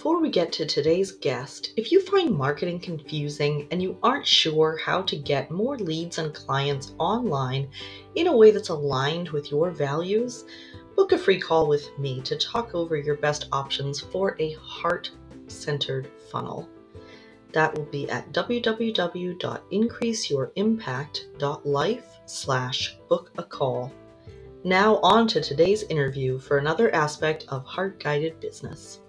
Before we get to today's guest, if you find marketing confusing and you aren't sure how to get more leads and clients online in a way that's aligned with your values, book a free call with me to talk over your best options for a heart centered funnel. That will be at www.increaseyourimpact.life slash book a call. Now on to today's interview for another aspect of heart guided business.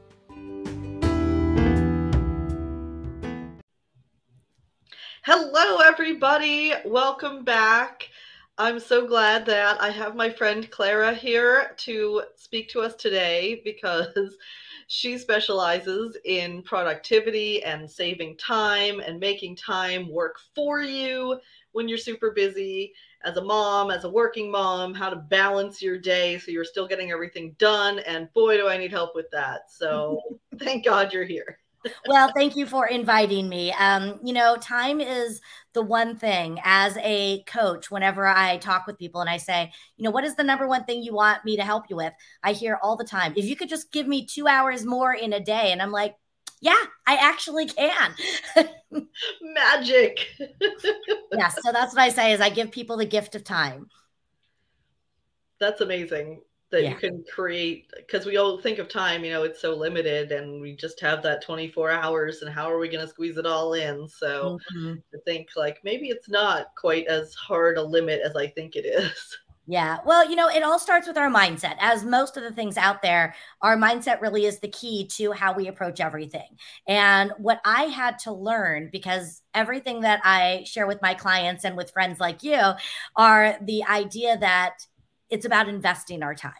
Hello, everybody. Welcome back. I'm so glad that I have my friend Clara here to speak to us today because she specializes in productivity and saving time and making time work for you when you're super busy as a mom, as a working mom, how to balance your day so you're still getting everything done. And boy, do I need help with that. So thank God you're here well, thank you for inviting me. Um, you know, time is the one thing as a coach, whenever I talk with people and I say, you know, what is the number one thing you want me to help you with? I hear all the time, if you could just give me two hours more in a day. And I'm like, yeah, I actually can. Magic. yeah. So that's what I say is I give people the gift of time. That's amazing that yeah. you can create because we all think of time you know it's so limited and we just have that 24 hours and how are we going to squeeze it all in so mm-hmm. i think like maybe it's not quite as hard a limit as i think it is yeah. Well, you know, it all starts with our mindset. As most of the things out there, our mindset really is the key to how we approach everything. And what I had to learn, because everything that I share with my clients and with friends like you are the idea that it's about investing our time.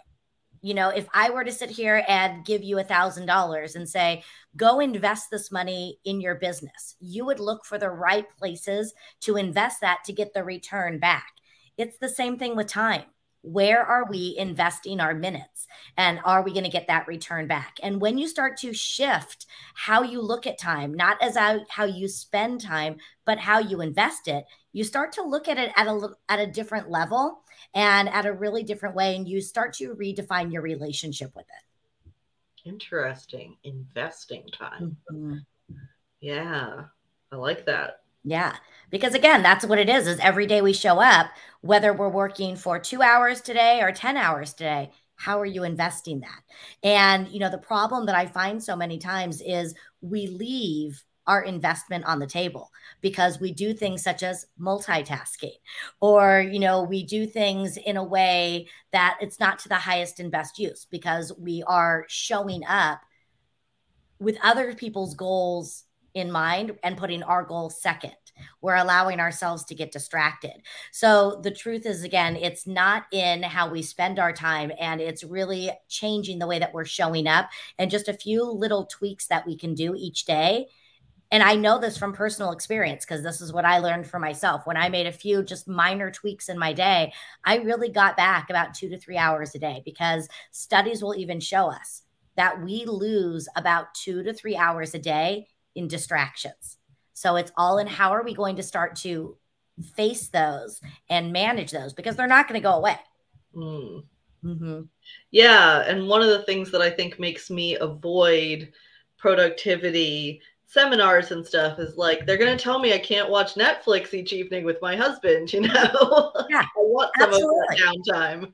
You know, if I were to sit here and give you a thousand dollars and say, go invest this money in your business, you would look for the right places to invest that to get the return back. It's the same thing with time. Where are we investing our minutes? And are we going to get that return back? And when you start to shift how you look at time, not as how you spend time, but how you invest it, you start to look at it at a, at a different level and at a really different way. And you start to redefine your relationship with it. Interesting. Investing time. Mm-hmm. Yeah, I like that. Yeah. Because again, that's what it is, is every day we show up, whether we're working for two hours today or 10 hours today, how are you investing that? And, you know, the problem that I find so many times is we leave our investment on the table because we do things such as multitasking or you know we do things in a way that it's not to the highest and best use because we are showing up with other people's goals in mind and putting our goal second. We're allowing ourselves to get distracted. So the truth is again it's not in how we spend our time and it's really changing the way that we're showing up and just a few little tweaks that we can do each day and I know this from personal experience because this is what I learned for myself. When I made a few just minor tweaks in my day, I really got back about two to three hours a day because studies will even show us that we lose about two to three hours a day in distractions. So it's all in how are we going to start to face those and manage those because they're not going to go away. Mm. Mm-hmm. Yeah. And one of the things that I think makes me avoid productivity seminars and stuff is like they're going to tell me I can't watch Netflix each evening with my husband. You know, yeah, I want some absolutely. of that downtime.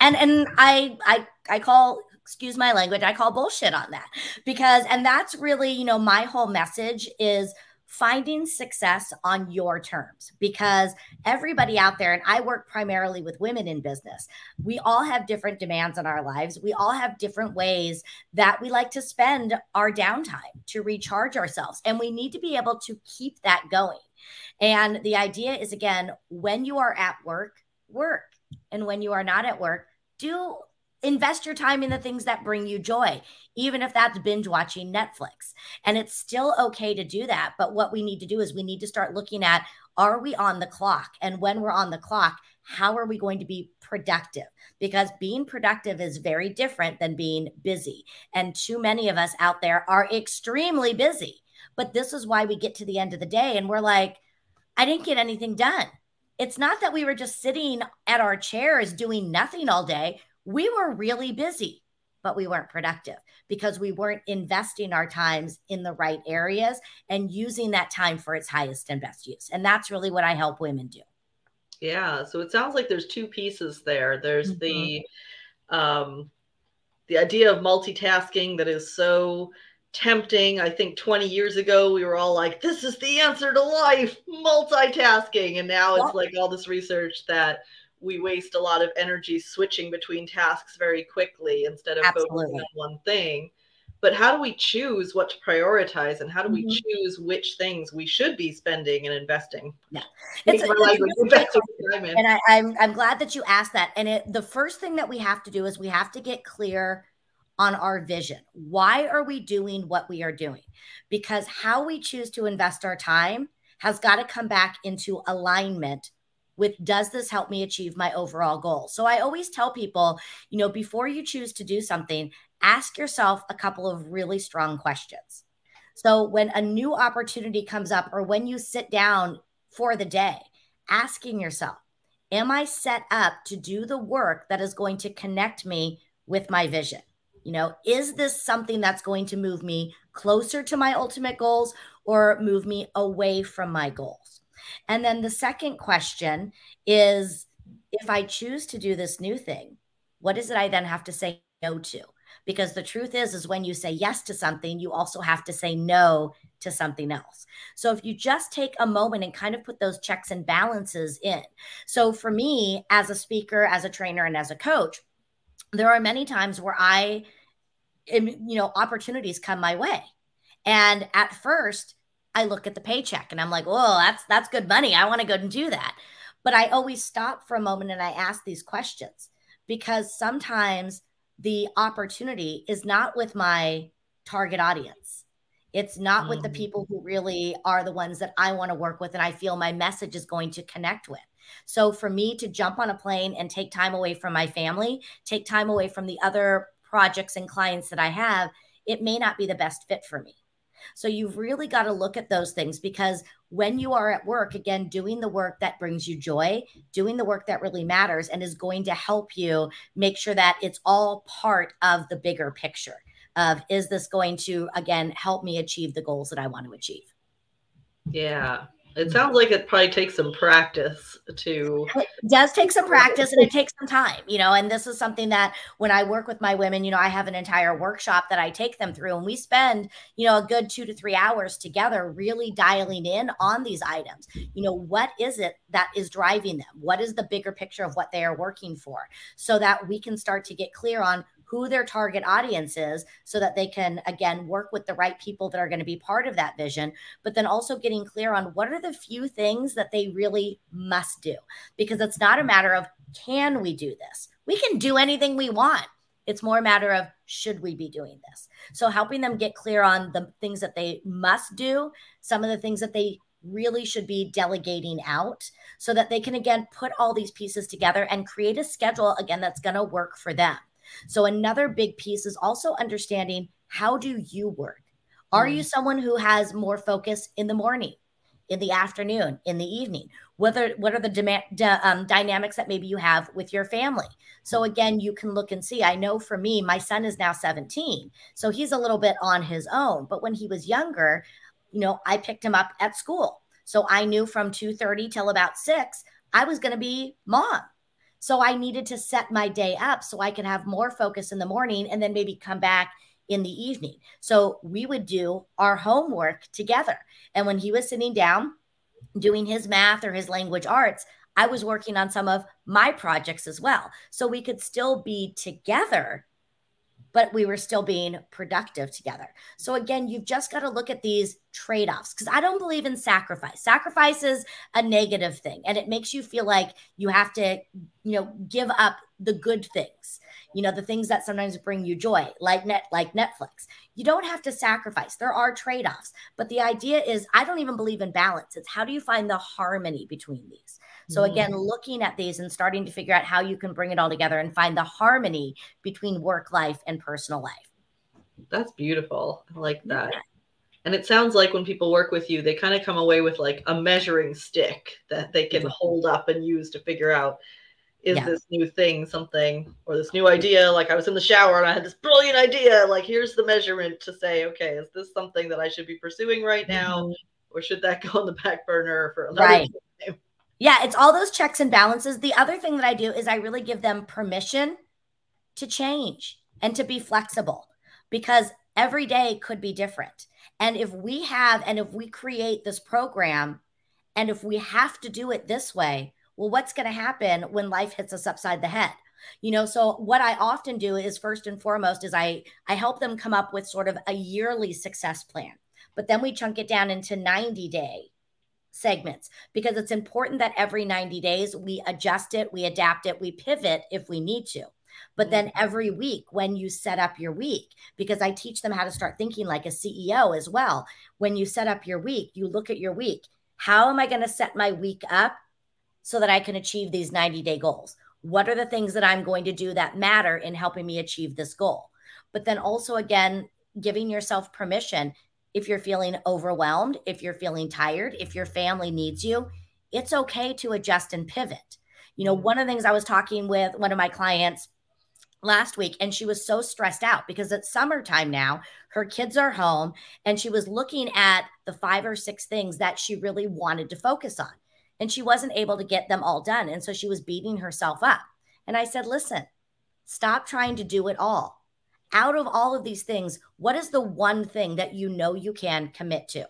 And and I I I call excuse my language I call bullshit on that because and that's really you know my whole message is finding success on your terms because everybody out there, and I work primarily with women in business, we all have different demands in our lives. We all have different ways that we like to spend our downtime to recharge ourselves. And we need to be able to keep that going. And the idea is again, when you are at work, work. And when you are not at work, do invest your time in the things that bring you joy, even if that's binge watching Netflix. And it's still okay to do that. But what we need to do is we need to start looking at are we on the clock? And when we're on the clock, how are we going to be productive? Because being productive is very different than being busy. And too many of us out there are extremely busy. But this is why we get to the end of the day and we're like, I didn't get anything done. It's not that we were just sitting at our chairs doing nothing all day we were really busy. but we weren't productive because we weren't investing our times in the right areas and using that time for its highest and best use. And that's really what I help women do. Yeah. So it sounds like there's two pieces there. There's mm-hmm. the um the idea of multitasking that is so tempting. I think 20 years ago we were all like, this is the answer to life, multitasking. And now it's like all this research that we waste a lot of energy switching between tasks very quickly instead of Absolutely. focusing on one thing. But how do we choose what to prioritize and how do we mm-hmm. choose which things we should be spending and investing? Yeah. It's, it's really and I, I'm, I'm glad that you asked that. And it, the first thing that we have to do is we have to get clear on our vision. Why are we doing what we are doing? Because how we choose to invest our time has got to come back into alignment with does this help me achieve my overall goal? So I always tell people, you know, before you choose to do something, ask yourself a couple of really strong questions. So when a new opportunity comes up or when you sit down for the day, asking yourself, am I set up to do the work that is going to connect me with my vision? You know, is this something that's going to move me closer to my ultimate goals or move me away from my goals? And then the second question is if I choose to do this new thing, what is it I then have to say no to? Because the truth is, is when you say yes to something, you also have to say no to something else. So if you just take a moment and kind of put those checks and balances in. So for me, as a speaker, as a trainer, and as a coach, there are many times where I, you know, opportunities come my way. And at first, I look at the paycheck and I'm like, "Oh, that's that's good money. I want to go and do that." But I always stop for a moment and I ask these questions because sometimes the opportunity is not with my target audience. It's not mm-hmm. with the mm. people who really are the ones that I want to work with and I feel my message is going to connect with. So for me to jump on a plane and take time away from my family, take time away from the other projects and clients that I have, it may not be the best fit for me. So you've really got to look at those things because when you are at work, again, doing the work that brings you joy, doing the work that really matters and is going to help you make sure that it's all part of the bigger picture of is this going to, again, help me achieve the goals that I want to achieve? Yeah. It sounds like it probably takes some practice to. It does take some practice and it takes some time, you know. And this is something that when I work with my women, you know, I have an entire workshop that I take them through, and we spend, you know, a good two to three hours together really dialing in on these items. You know, what is it that is driving them? What is the bigger picture of what they are working for so that we can start to get clear on who their target audience is so that they can again work with the right people that are going to be part of that vision but then also getting clear on what are the few things that they really must do. Because it's not a mm. matter of can we do this? We can do anything we want. It's more a matter of should we be doing this? So helping them get clear on the things that they must do some of the things that they really should be delegating out so that they can again put all these pieces together and create a schedule again that's going to work for them so another big piece is also understanding how do you work? Are you mm. someone who has more focus in the morning, in the afternoon, in the evening? Whether what are the demand, um, dynamics that maybe you have with your family? So again, you can look and see. I know for me, my son is now 17, so he's a little bit on his own. But when he was younger, you know, I picked him up at school, so I knew from 2:30 till about six, I was going to be mom so I needed to set my day up so I can have more focus in the morning and then maybe come back in the evening. So we would do our homework together. And when he was sitting down doing his math or his language arts, I was working on some of my projects as well. So we could still be together but we were still being productive together. So again, you've just got to look at these trade-offs because I don't believe in sacrifice. Sacrifice is a negative thing and it makes you feel like you have to, you know, give up the good things. You know, the things that sometimes bring you joy, like net like Netflix. You don't have to sacrifice. There are trade-offs, but the idea is I don't even believe in balance. It's how do you find the harmony between these? So again, mm. looking at these and starting to figure out how you can bring it all together and find the harmony between work life and personal life. That's beautiful. I like that. Yeah. And it sounds like when people work with you, they kind of come away with like a measuring stick that they can hold up and use to figure out is yeah. this new thing something or this new idea like i was in the shower and i had this brilliant idea like here's the measurement to say okay is this something that i should be pursuing right now mm-hmm. or should that go on the back burner for another right. Yeah it's all those checks and balances the other thing that i do is i really give them permission to change and to be flexible because every day could be different and if we have and if we create this program and if we have to do it this way well, what's going to happen when life hits us upside the head? You know, so what I often do is first and foremost is I I help them come up with sort of a yearly success plan. But then we chunk it down into 90 day segments because it's important that every 90 days we adjust it, we adapt it, we pivot if we need to. But then mm-hmm. every week, when you set up your week, because I teach them how to start thinking like a CEO as well. When you set up your week, you look at your week. How am I going to set my week up so that I can achieve these 90 day goals? What are the things that I'm going to do that matter in helping me achieve this goal? But then also, again, giving yourself permission if you're feeling overwhelmed, if you're feeling tired, if your family needs you, it's okay to adjust and pivot. You know, mm-hmm. one of the things I was talking with one of my clients last week and she was so stressed out because it's summertime now her kids are home and she was looking at the five or six things that she really wanted to focus on and she wasn't able to get them all done. And so she was beating herself up. And I said, listen, stop trying to do it all. Out of all of these things, what is the one thing that you know you can commit to?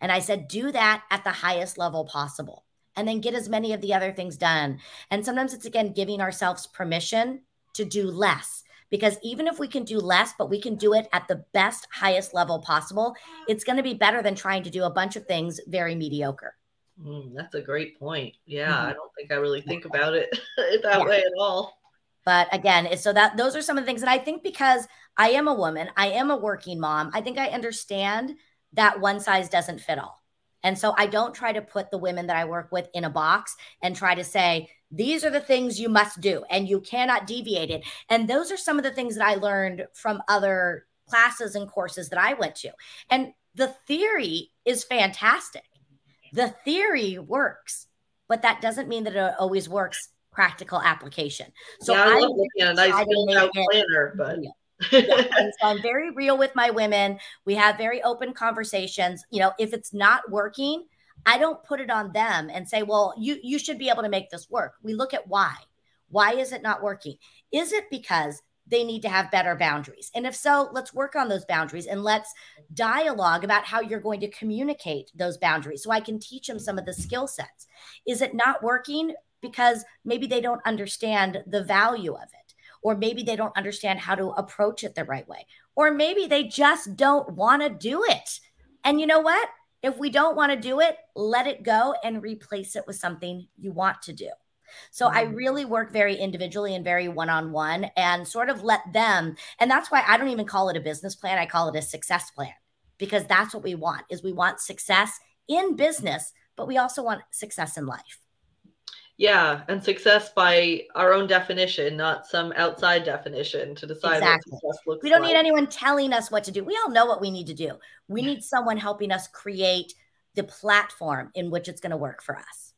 And I said, do that at the highest level possible and then get as many of the other things done. And sometimes it's again giving ourselves permission to do less because even if we can do less, but we can do it at the best, highest level possible, it's going to be better than trying to do a bunch of things very mediocre. Mm, that's a great point. Yeah, mm-hmm. I don't think I really think about it that yeah. way at all. But again, so that those are some of the things that I think because I am a woman, I am a working mom, I think I understand that one size doesn't fit all. And so I don't try to put the women that I work with in a box and try to say, these are the things you must do and you cannot deviate it. And those are some of the things that I learned from other classes and courses that I went to. And the theory is fantastic the theory works, but that doesn't mean that it always works practical application. So yeah, I, I love looking at a nice out planner, but yeah. and so I'm very real with my women. We have very open conversations. You know, if it's not working, I don't put it on them and say, "Well, you you should be able to make this work." We look at why. Why is it not working? Is it because they need to have better boundaries. And if so, let's work on those boundaries and let's dialogue about how you're going to communicate those boundaries so I can teach them some of the skill sets. Is it not working because maybe they don't understand the value of it? Or maybe they don't understand how to approach it the right way. Or maybe they just don't want to do it. And you know what? If we don't want to do it, let it go and replace it with something you want to do. So mm-hmm. I really work very individually and very one on one and sort of let them. And that's why I don't even call it a business plan. I call it a success plan because that's what we want is we want success in business, but we also want success in life. Yeah, and success by our own definition, not some outside definition to decide exactly. what success looks We don't like. need anyone telling us what to do. We all know what we need to do. We need someone helping us create the platform in which it's going to work for us.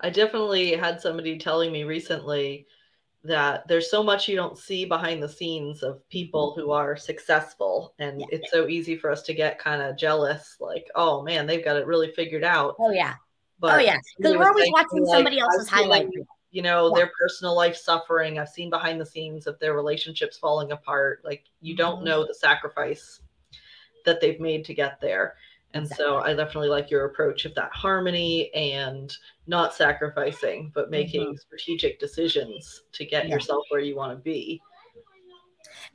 I definitely had somebody telling me recently that there's so much you don't see behind the scenes of people who are successful and yeah. it's so easy for us to get kind of jealous like oh man they've got it really figured out oh yeah but oh yeah because we're always watching like, somebody else's highlight you know yeah. their personal life suffering i've seen behind the scenes of their relationships falling apart like you don't mm-hmm. know the sacrifice that they've made to get there and exactly. so I definitely like your approach of that harmony and not sacrificing, but making mm-hmm. strategic decisions to get yeah. yourself where you want to be.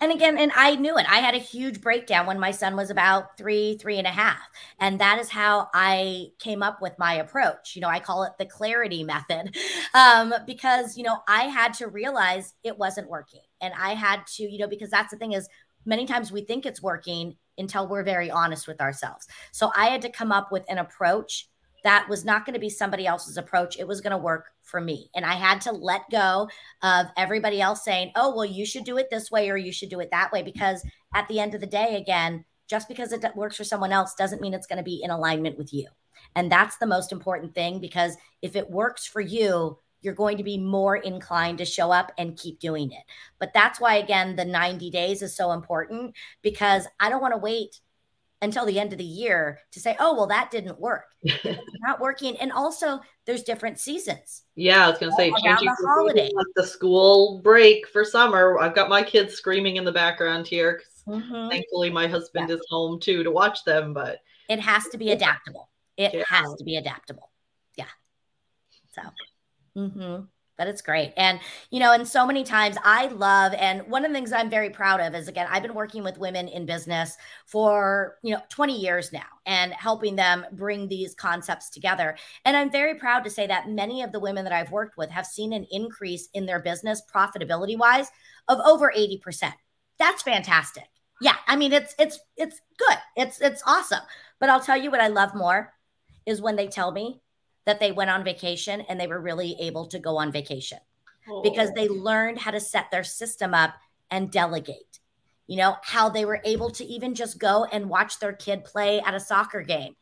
And again, and I knew it. I had a huge breakdown when my son was about three, three and a half. And that is how I came up with my approach. You know, I call it the clarity method um, because, you know, I had to realize it wasn't working. And I had to, you know, because that's the thing is many times we think it's working until we're very honest with ourselves. So I had to come up with an approach that was not going to be somebody else's approach. It was going to work for me. And I had to let go of everybody else saying, oh, well, you should do it this way or you should do it that way. Because at the end of the day, again, just because it works for someone else doesn't mean it's going to be in alignment with you. And that's the most important thing because if it works for you, you're going to be more inclined to show up and keep doing it. But that's why, again, the 90 days is so important because I don't want to wait until the end of the year to say, oh, well, that didn't work. not working. And also, there's different seasons. Yeah, I was going to say, around the holiday, like the school break for summer. I've got my kids screaming in the background here. Mm-hmm. Thankfully, my husband yeah. is home too to watch them, but it has to be adaptable. It yeah. has to be adaptable. Yeah. So, mm-hmm but it's great. And, you know, and so many times I love, and one of the things I'm very proud of is again, I've been working with women in business for, you know, 20 years now and helping them bring these concepts together. And I'm very proud to say that many of the women that I've worked with have seen an increase in their business profitability wise of over 80%. That's fantastic. Yeah. I mean, it's, it's, it's good. It's, it's awesome. But I'll tell you what I love more is when they tell me that they went on vacation and they were really able to go on vacation oh. because they oh. learned how to set their system up and delegate. You know, how they were able to even just go and watch their kid play at a soccer game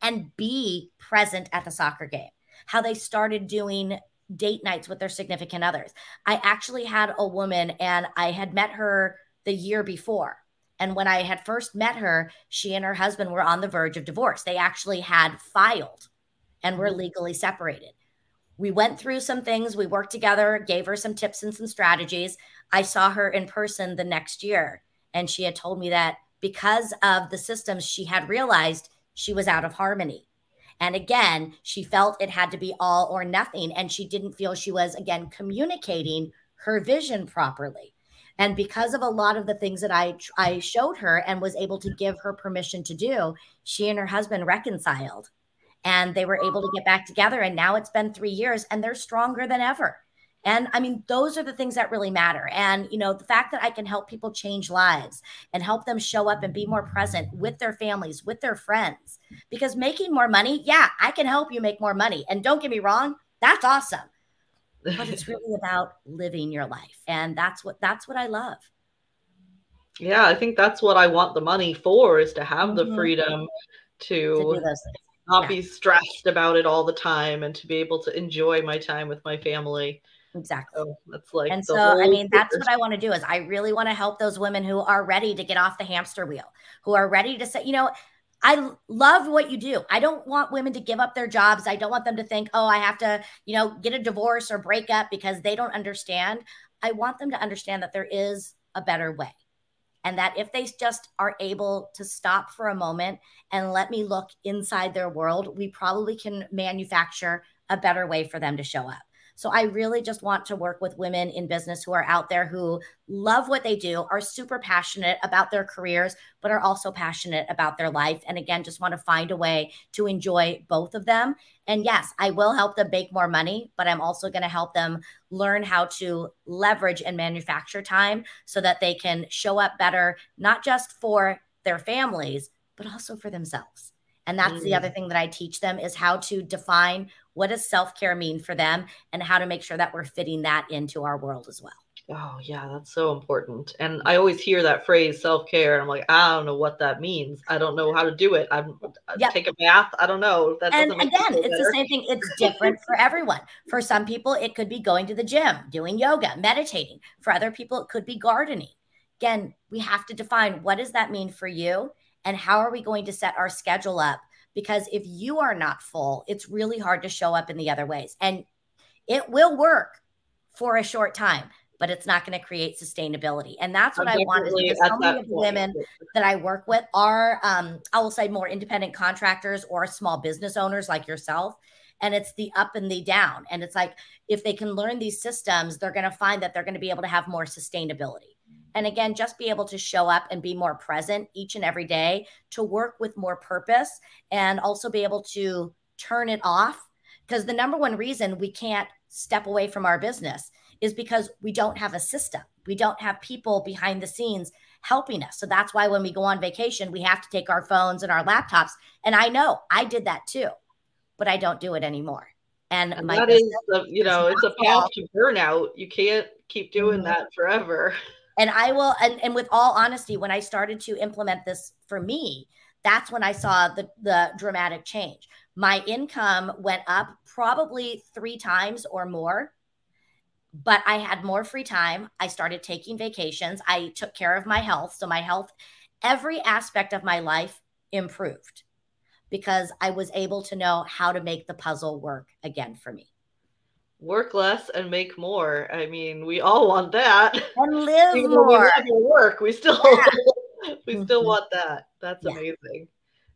and be present at the soccer game. How they started doing date nights with their significant others. I actually had a woman and I had met her the year before. And when I had first met her, she and her husband were on the verge of divorce. They actually had filed and we're mm-hmm. legally separated. We went through some things, we worked together, gave her some tips and some strategies. I saw her in person the next year, and she had told me that because of the systems she had realized she was out of harmony. And again, she felt it had to be all or nothing. And she didn't feel she was, again, communicating her vision properly. And because of a lot of the things that I, I showed her and was able to give her permission to do, she and her husband reconciled and they were able to get back together. And now it's been three years and they're stronger than ever. And I mean, those are the things that really matter. And, you know, the fact that I can help people change lives and help them show up and be more present with their families, with their friends, because making more money, yeah, I can help you make more money. And don't get me wrong, that's awesome. But it's really about living your life. And that's what that's what I love. Yeah, I think that's what I want the money for is to have mm-hmm. the freedom to, to not yeah. be stressed about it all the time and to be able to enjoy my time with my family exactly so that's like and so i mean that's what i want to do is i really want to help those women who are ready to get off the hamster wheel who are ready to say you know I love what you do. I don't want women to give up their jobs. I don't want them to think, oh, I have to, you know, get a divorce or break up because they don't understand. I want them to understand that there is a better way and that if they just are able to stop for a moment and let me look inside their world, we probably can manufacture a better way for them to show up. So I really just want to work with women in business who are out there who love what they do, are super passionate about their careers, but are also passionate about their life. And again, just want to find a way to enjoy both of them. And yes, I will help them make more money, but I'm also going to help them learn how to leverage and manufacture time so that they can show up better, not just for their families, but also for themselves. And that's mm. the other thing that I teach them is how to define what does self-care mean for them and how to make sure that we're fitting that into our world as well. Oh, yeah, that's so important. And I always hear that phrase self care. And I'm like, I don't know what that means. I don't know how to do it. I'm yep. take a bath. I don't know. That and again, it's better. the same thing. It's different for everyone. For some people, it could be going to the gym, doing yoga, meditating. For other people, it could be gardening. Again, we have to define what does that mean for you and how are we going to set our schedule up because if you are not full, it's really hard to show up in the other ways. And it will work for a short time, but it's not going to create sustainability. And that's what I'm i want is because so many of the women that I work with are, um, I will say, more independent contractors or small business owners like yourself. And it's the up and the down. And it's like if they can learn these systems, they're going to find that they're going to be able to have more sustainability. And again, just be able to show up and be more present each and every day to work with more purpose and also be able to turn it off. Because the number one reason we can't step away from our business is because we don't have a system. We don't have people behind the scenes helping us. So that's why when we go on vacation, we have to take our phones and our laptops. And I know I did that too, but I don't do it anymore. And, and that is, the, you know, it's a path to burnout. You can't keep doing mm-hmm. that forever. And I will, and, and with all honesty, when I started to implement this for me, that's when I saw the, the dramatic change. My income went up probably three times or more, but I had more free time. I started taking vacations. I took care of my health. So, my health, every aspect of my life improved because I was able to know how to make the puzzle work again for me. Work less and make more. I mean, we all want that. And live Even more. We work. We still yeah. we still mm-hmm. want that. That's yeah. amazing.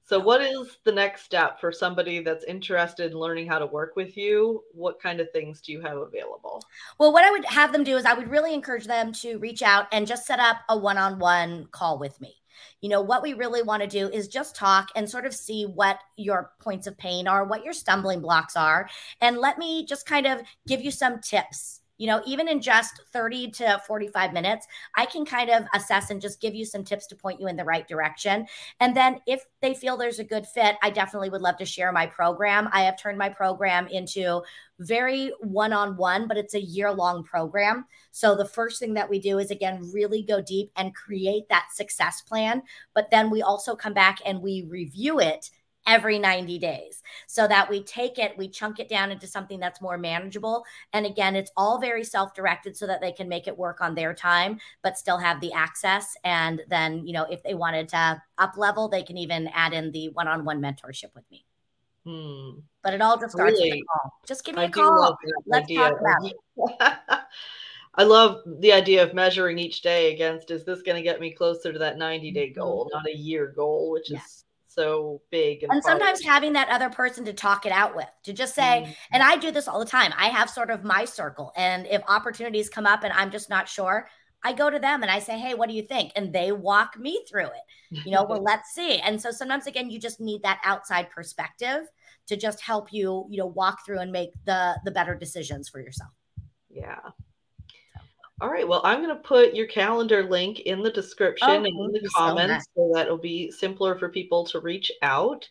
So, what is the next step for somebody that's interested in learning how to work with you? What kind of things do you have available? Well, what I would have them do is I would really encourage them to reach out and just set up a one on one call with me. You know, what we really want to do is just talk and sort of see what your points of pain are, what your stumbling blocks are, and let me just kind of give you some tips you know, even in just 30 to 45 minutes, I can kind of assess and just give you some tips to point you in the right direction. And then if they feel there's a good fit, I definitely would love to share my program. I have turned my program into very one on one, but it's a year long program. So the first thing that we do is, again, really go deep and create that success plan. But then we also come back and we review it every 90 days so that we take it, we chunk it down into something that's more manageable. And again, it's all very self directed so that they can make it work on their time, but still have the access. And then, you know, if they wanted to up level, they can even add in the one on one mentorship with me. Hmm. But it all just starts really? with a call. Just give me I a call. Let's idea. talk about it. I love the idea of measuring each day against is this going to get me closer to that 90 day mm-hmm. goal, not a year goal, which yeah. is so big. And, and sometimes having that other person to talk it out with, to just say, mm-hmm. and I do this all the time. I have sort of my circle. And if opportunities come up and I'm just not sure, I go to them and I say, Hey, what do you think? And they walk me through it. You know, well, let's see. And so sometimes again, you just need that outside perspective to just help you, you know, walk through and make the the better decisions for yourself. Yeah. All right. Well, I'm going to put your calendar link in the description oh, and in the comments so, so, that it'll be simpler for people to reach out.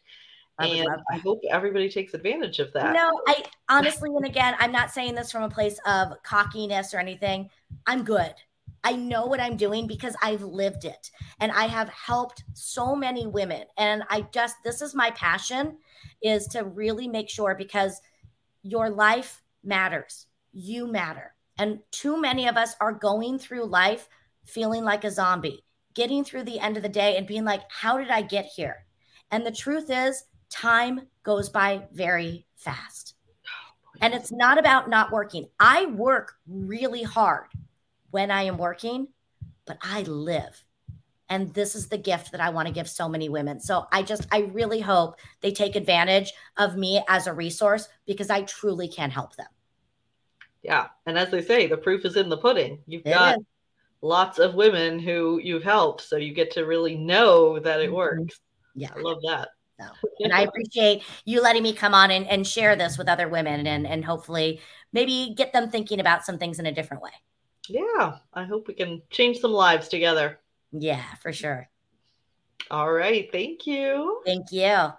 I and I hope everybody takes advantage of that. No, I honestly, and again, I'm not saying this from a place of cockiness or anything. I'm good. I know what I'm doing because I've lived it and I have helped so many women. And I just, this is my passion is to really make sure because your life matters. You matter and too many of us are going through life feeling like a zombie, getting through the end of the day and being like, how did I get here? And the truth is, time goes by very fast. Oh, and it's not about not working. I work really hard when I am working, but I live. And this is the gift that I want to give so many women. So I just, I really hope they take advantage of me as a resource because I truly can help them. Yeah. And as they say, the proof is in the pudding. You've it got is. lots of women who you've helped. So you get to really know that it mm-hmm. works. Yeah. I love that. So, and I appreciate you letting me come on and, and share this with other women and, and hopefully maybe get them thinking about some things in a different way. Yeah. I hope we can change some lives together. Yeah, for sure. All right. Thank you. Thank you.